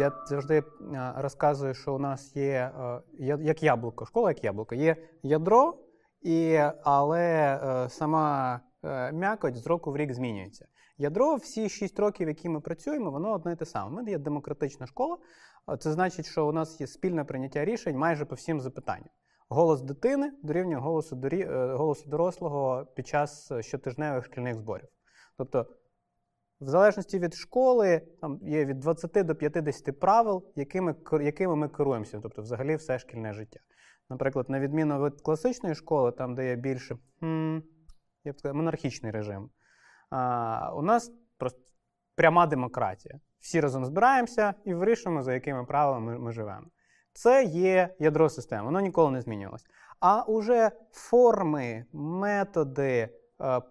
я завжди розказую, що у нас є як яблуко, школа як яблуко, є ядро, і, але сама м'якоть з року в рік змінюється. Ядро всі 6 років, які ми працюємо, воно одне і те саме. Ми є демократична школа. Це значить, що у нас є спільне прийняття рішень майже по всім запитанням. Голос дитини дорівнює голосу. Е, голосу дорослого під час щотижневих шкільних зборів. Тобто, в залежності від школи, там є від 20 до 50 правил, якими якими ми керуємося, тобто, взагалі, все шкільне життя. Наприклад, на відміну від класичної школи, там де є більше я б сказав, монархічний режим. А, У нас просто пряма демократія. Всі разом збираємося і вирішуємо, за якими правилами ми, ми живемо. Це є ядро системи, воно ніколи не змінювалося. А уже форми, методи,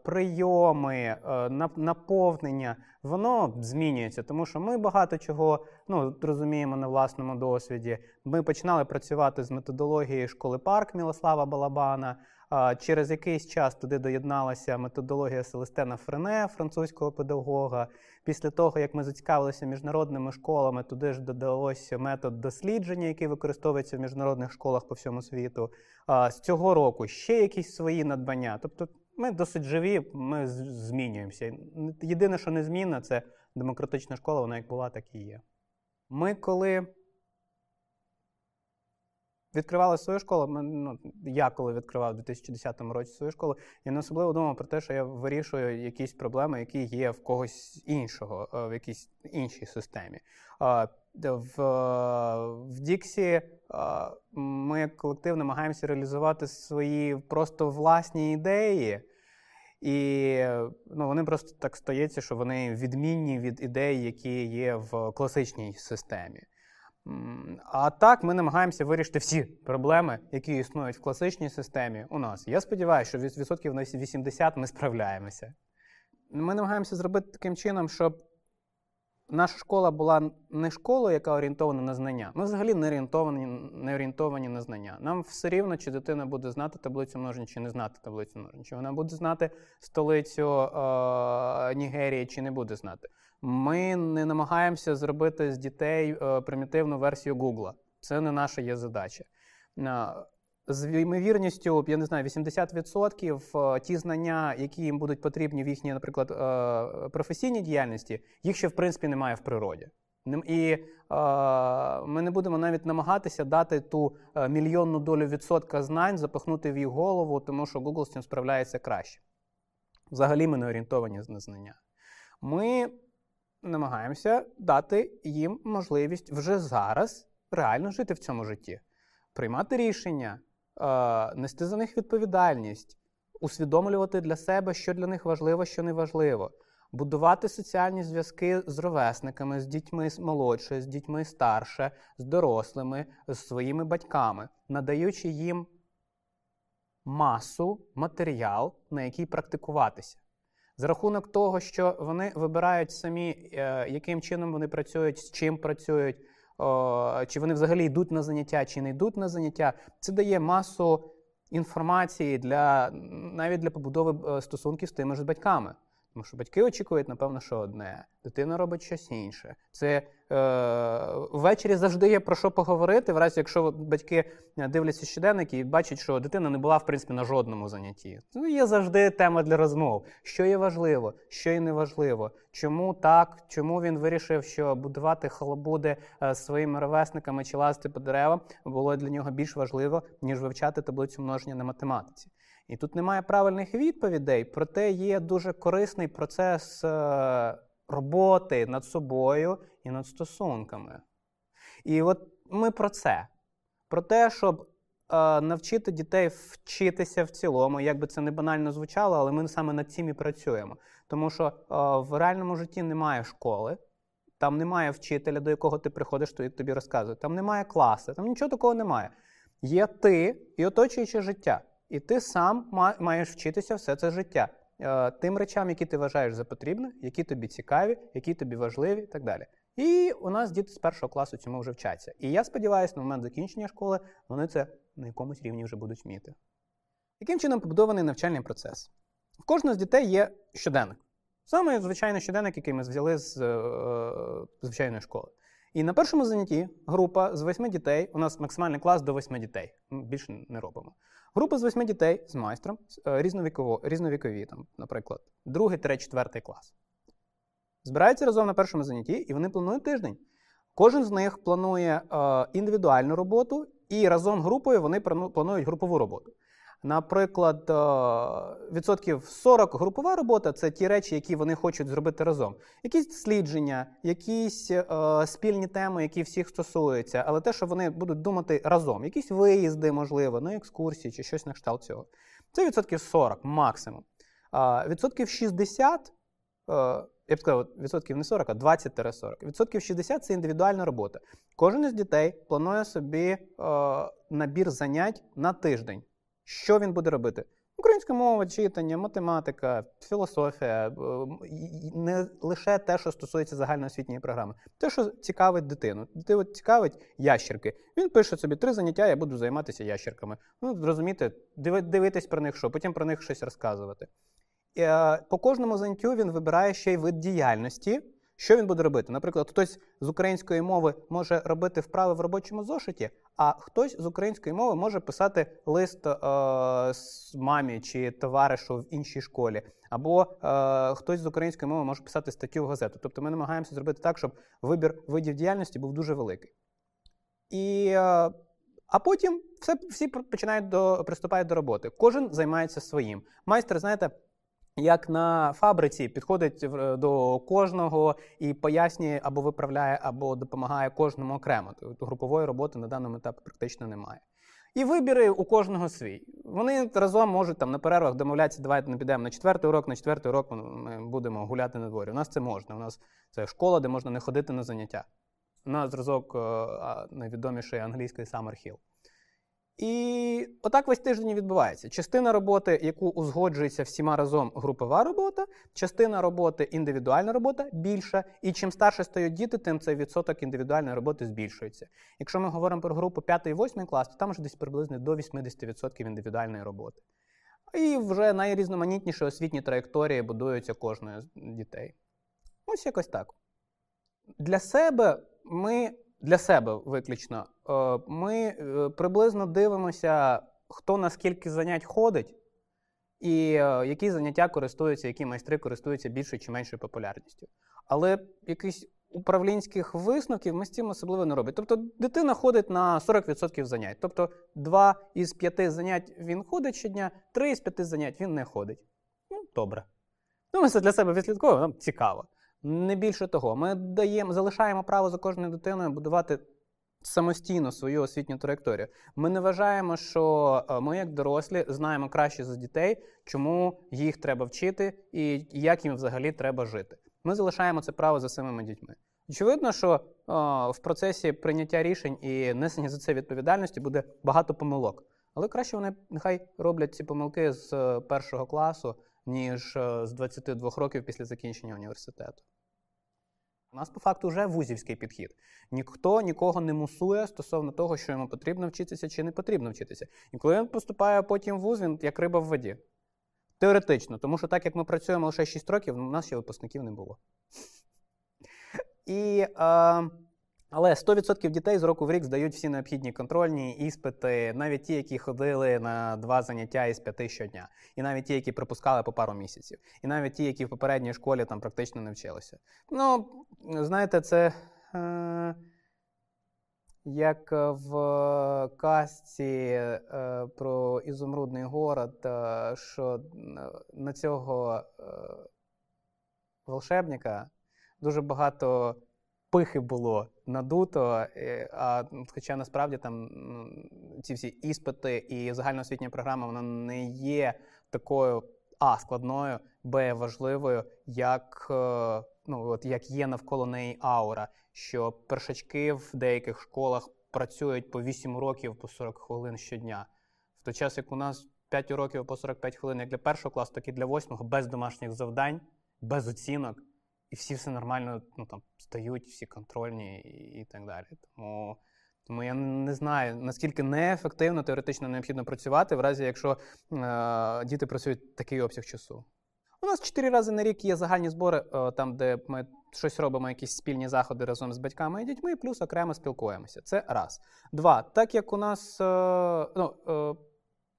прийоми, е, наповнення, воно змінюється, тому що ми багато чого ну, розуміємо на власному досвіді. Ми починали працювати з методологією школи парк Мілослава Балабана. Через якийсь час туди доєдналася методологія Селестена Френе, французького педагога. Після того, як ми зацікавилися міжнародними школами, туди ж додалося метод дослідження, який використовується в міжнародних школах по всьому світу. З цього року ще якісь свої надбання. Тобто ми досить живі, ми змінюємося. Єдине, що не змінна, це демократична школа, вона як була, так і є. Ми коли відкривали свою школу. Ми, ну, Я коли відкривав у 2010 році свою школу, я не особливо думав про те, що я вирішую якісь проблеми, які є в когось іншого, е, в якійсь іншій системі. В в Діксі ми як колектив намагаємося реалізувати свої просто власні ідеї. І ну, вони просто так стається, що вони відмінні від ідей, які є в класичній системі. А так ми намагаємося вирішити всі проблеми, які існують в класичній системі у нас. Я сподіваюся, що від відсотків на 80 ми справляємося. Ми намагаємося зробити таким чином, щоб наша школа була не школою, яка орієнтована на знання. Ми взагалі не орієнтовані не орієнтовані на знання. Нам все рівно, чи дитина буде знати таблицю множення, чи не знати таблицю множення, чи вона буде знати столицю е- Нігерії, чи не буде знати. Ми не намагаємося зробити з дітей е, примітивну версію Гугла. Це не наша є задача. З ймовірністю, я не знаю, 80% е, ті знання, які їм будуть потрібні в їхній, наприклад, е, професійній діяльності, їх ще в принципі немає в природі. І ми не будемо навіть намагатися дати ту мільйонну долю відсотка знань, запихнути в їх голову, тому що Google з цим справляється краще. Взагалі ми не орієнтовані на знання. Ми намагаємося дати їм можливість вже зараз реально жити в цьому житті, приймати рішення, е, нести за них відповідальність, усвідомлювати для себе, що для них важливо, що не важливо. Будувати соціальні зв'язки з ровесниками, з дітьми молодше, з дітьми старше, з дорослими, з своїми батьками, надаючи їм масу матеріал, на який практикуватися. За рахунок того, що вони вибирають самі, е, яким чином вони працюють, з чим працюють, чи вони взагалі йдуть на заняття, чи не йдуть на заняття, це дає масу інформації для навіть для побудови е, стосунків з тими ж батьками. Тому що батьки очікують, напевно, що одне, дитина робить щось інше. Це ввечері завжди є про що поговорити, в разі якщо батьки дивляться щоденники і бачать, що дитина не була в принципі на жодному занятті. Ну, Є завжди тема для розмов. Що є важливо, що є неважливо. Чому так, чому він вирішив, що будувати халабуди е, своїми ровесниками чи лазити по деревам було для нього більш важливо, ніж вивчати таблицю множення на математиці. І тут немає правильних відповідей, проте є дуже корисний процес е, роботи над собою і над стосунками. І от ми про це. Про те, щоб е, навчити дітей вчитися в цілому, як би це не банально звучало, але ми саме над цим і працюємо. Тому що е, в реальному житті немає школи, там немає вчителя, до якого ти приходиш, то тобі розказує, там немає класу, там нічого такого немає. Є ти і оточуюче життя. І ти сам маєш вчитися все це життя. Е, тим речам, які ти вважаєш за потрібне, які тобі цікаві, які тобі важливі, і так далі. І у нас діти з першого класу цьому вже вчаться. І я сподіваюся, на момент закінчення школи вони це на якомусь рівні вже будуть вміти. Яким чином побудований навчальний процес? В кожного з дітей є щоденник. Саме звичайний щоденник, який ми взяли з е, звичайної школи. І на першому занятті група з восьми дітей, у нас максимальний клас до восьми дітей. Більше не робимо. Група з восьми дітей з майстром, е, різновіково, різновікові, там, наприклад, другий, третій, четвертий клас. Збираються разом на першому занятті, і вони планують тиждень. Кожен з них планує е, індивідуальну роботу, і разом групою вони планують групову роботу. Наприклад, е, відсотків 40 групова робота це ті речі, які вони хочуть зробити разом. Якісь дослідження, якісь е, спільні теми, які всіх стосуються, але те, що вони будуть думати разом, якісь виїзди, можливо, на екскурсії чи щось на кшталт цього. Це відсотків 40 максимум. Е, відсотків 60, е, я б сказав, відсотків не 40, а 20-40. Відсотків 60 це індивідуальна робота. Кожен із дітей планує собі е, набір занять на тиждень. Що він буде робити? Українська мова, читання, математика, філософія, е, не лише те, що стосується загальноосвітньої програми, те, що цікавить дитину. Дитину цікавить ящерки. Він пише собі три заняття, я буду займатися ящерками. Ну, зрозуміти, дивитись про них, що потім про них щось розказувати. Е, по кожному заняттю він вибирає ще й вид діяльності. Що він буде робити? Наприклад, хтось з української мови може робити вправи в робочому зошиті, а хтось з української мови може писати лист е, мамі чи товаришу в іншій школі, або е, хтось з української мови може писати статтю в газету. Тобто ми намагаємося зробити так, щоб вибір видів діяльності був дуже великий. І, е, А потім все, всі починають до, приступають до роботи. Кожен займається своїм. Майстер, знаєте як на фабриці підходить до кожного і пояснює або виправляє, або допомагає кожному окремо. Тобто групової роботи на даному етапі практично немає. І вибіри у кожного свій. Вони разом можуть там на перервах домовлятися, давайте не підемо на четвертий урок, на четвертий урок ми будемо гуляти на дворі. У нас це можна. У нас це школа, де можна не ходити на заняття. На зразок е, найвідомішої англійської Summer Hill. І отак весь тиждень відбувається. Частина роботи, яку узгоджується всіма разом групова робота, частина роботи індивідуальна робота більша. І чим старше стають діти, тим цей відсоток індивідуальної роботи збільшується. Якщо ми говоримо про групу 5 і 8 клас, то там вже десь приблизно до 80% індивідуальної роботи. І вже найрізноманітніші освітні траєкторії будуються кожною з дітей. Ось якось так. Для себе ми для себе виключно, е, ми е, приблизно дивимося, хто на скільки занять ходить, і е, які заняття користуються, які майстри користуються більшою чи меншою популярністю. Але якихось управлінських висновків ми з цим особливо не робимо. Тобто дитина ходить на 40% занять. Тобто, два із п'яти занять він ходить щодня, три із п'яти занять він не ходить. Ну, добре. Ну, ми це для себе відслідковуємо, нам цікаво. Не більше того, ми даємо, залишаємо право за кожною дитиною будувати самостійно свою освітню траєкторію. Ми не вважаємо, що е, ми, як дорослі, знаємо краще за дітей, чому їх треба вчити і як їм взагалі треба жити. Ми залишаємо це право за самими дітьми. Очевидно, що о, в процесі прийняття рішень і несення за це відповідальності буде багато помилок. Але краще вони нехай роблять ці помилки з е, першого класу ніж е, з 22 років після закінчення університету. У нас по факту вже вузівський підхід. Ніхто нікого не мусує стосовно того, що йому потрібно вчитися чи не потрібно вчитися. І коли він поступає потім в вуз, він як риба в воді. Теоретично, тому що так як ми працюємо лише 6 років, у нас ще випускників не було. І е, але 100% дітей з року в рік здають всі необхідні контрольні іспити, навіть ті, які ходили на два заняття із п'яти щодня, і навіть ті, які пропускали по пару місяців, і навіть ті, які в попередній школі там практично не вчилися. Ну, знаєте, це е, як в казці е, про ізумрудний город, е, що на цього е, волшебника дуже багато пихи було надуто. А Хоча насправді там ці всі іспити і загальноосвітня програма вона не є такою а складною, б важливою, як е, ну от як є навколо неї аура, що першачки в деяких школах працюють по 8 років по 40 хвилин щодня. В той час, як у нас 5 років по 45 хвилин, як для першого класу, так і для восьмого, без домашніх завдань, без оцінок і всі все нормально ну, там, стають, всі контрольні і, і так далі. Тому тому я не знаю, наскільки неефективно теоретично необхідно працювати, в разі якщо е, діти працюють такий обсяг часу. У нас чотири рази на рік є загальні збори, е, там, де ми щось робимо, якісь спільні заходи разом з батьками і дітьми, плюс окремо спілкуємося. Це раз. Два. Так як у нас е, ну, е,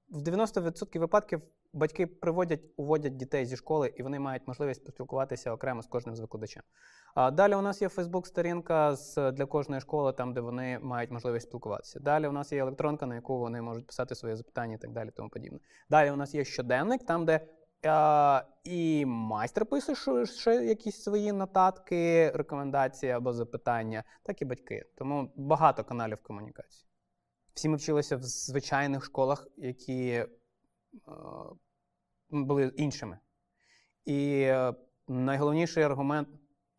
в 90% випадків батьки приводять, уводять дітей зі школи, і вони мають можливість поспілкуватися окремо з кожним з викладачем. А далі у нас є Фейсбук-сторінка для кожної школи, там де вони мають можливість спілкуватися. Далі у нас є електронка, на яку вони можуть писати свої запитання і так далі. Тому подібне. Далі у нас є щоденник, там де а, і майстер пише ще якісь свої нотатки, рекомендації або запитання, так і батьки. Тому багато каналів комунікації. Всі ми вчилися в звичайних школах, які були іншими. І е, найголовніший аргумент,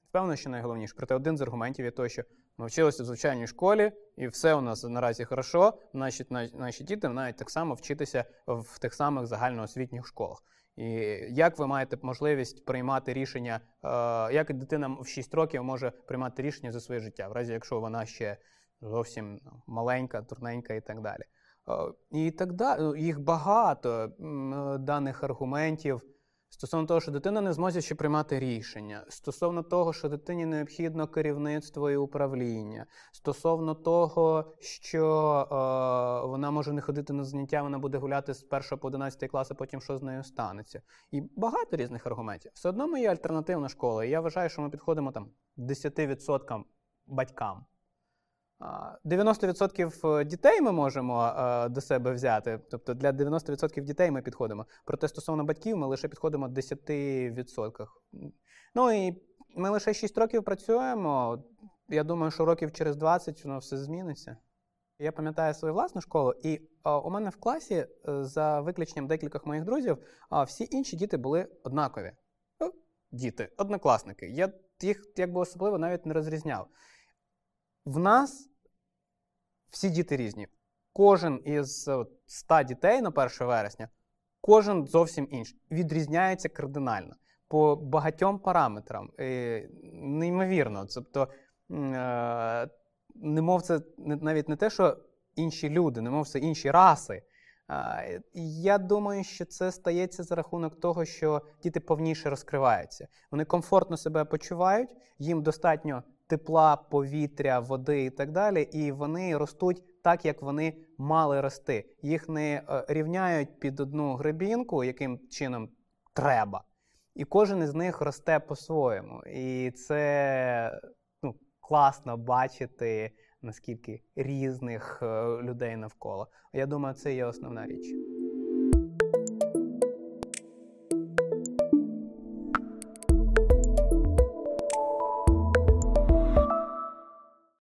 впевнено, що найголовніший, проте один з аргументів є той, що ми вчилися в звичайній школі, і все у нас наразі хорошо. Наші, наші, діти мають так само вчитися в тих самих загальноосвітніх школах. І як ви маєте можливість приймати рішення, е, як дитина в 6 років може приймати рішення за своє життя, в разі якщо вона ще зовсім ну, маленька, турненька і так далі. Е, І так далі. Їх багато е, даних аргументів стосовно того, що дитина не зможе ще приймати рішення, стосовно того, що дитині необхідно керівництво і управління, стосовно того, що е, вона може не ходити на заняття, вона буде гуляти з 1 по 11 клас, а потім що з нею станеться. І багато різних аргументів. Все одно ми є альтернативна школа. І я вважаю, що ми підходимо там 10% батькам. А, 90% дітей ми можемо е, до себе взяти. Тобто для 90% дітей ми підходимо. Проте стосовно батьків ми лише підходимо 10%. Ну і ми лише 6 років працюємо. Я думаю, що років через 20 воно все зміниться. Я пам'ятаю свою власну школу, і а, у мене в класі, е, за виключенням декількох моїх друзів, всі інші діти були однакові. Ну, Діти, однокласники. Я їх якби особливо навіть не розрізняв. В нас всі діти різні. Кожен із от, 100 дітей на 1 вересня, кожен зовсім інший. Відрізняється кардинально по багатьом параметрам. І, неймовірно. Тобто, е, немов це навіть не те, що інші люди, немов це інші раси. Я думаю, що це стається за рахунок того, що діти повніше розкриваються. Вони комфортно себе почувають, їм достатньо тепла, повітря, води і так далі, і вони ростуть так, як вони мали рости. Їх не е, рівняють під одну гребінку, яким чином треба. І кожен із них росте по-своєму. І це ну, класно бачити, наскільки різних е, людей навколо. Я думаю, це є основна річ.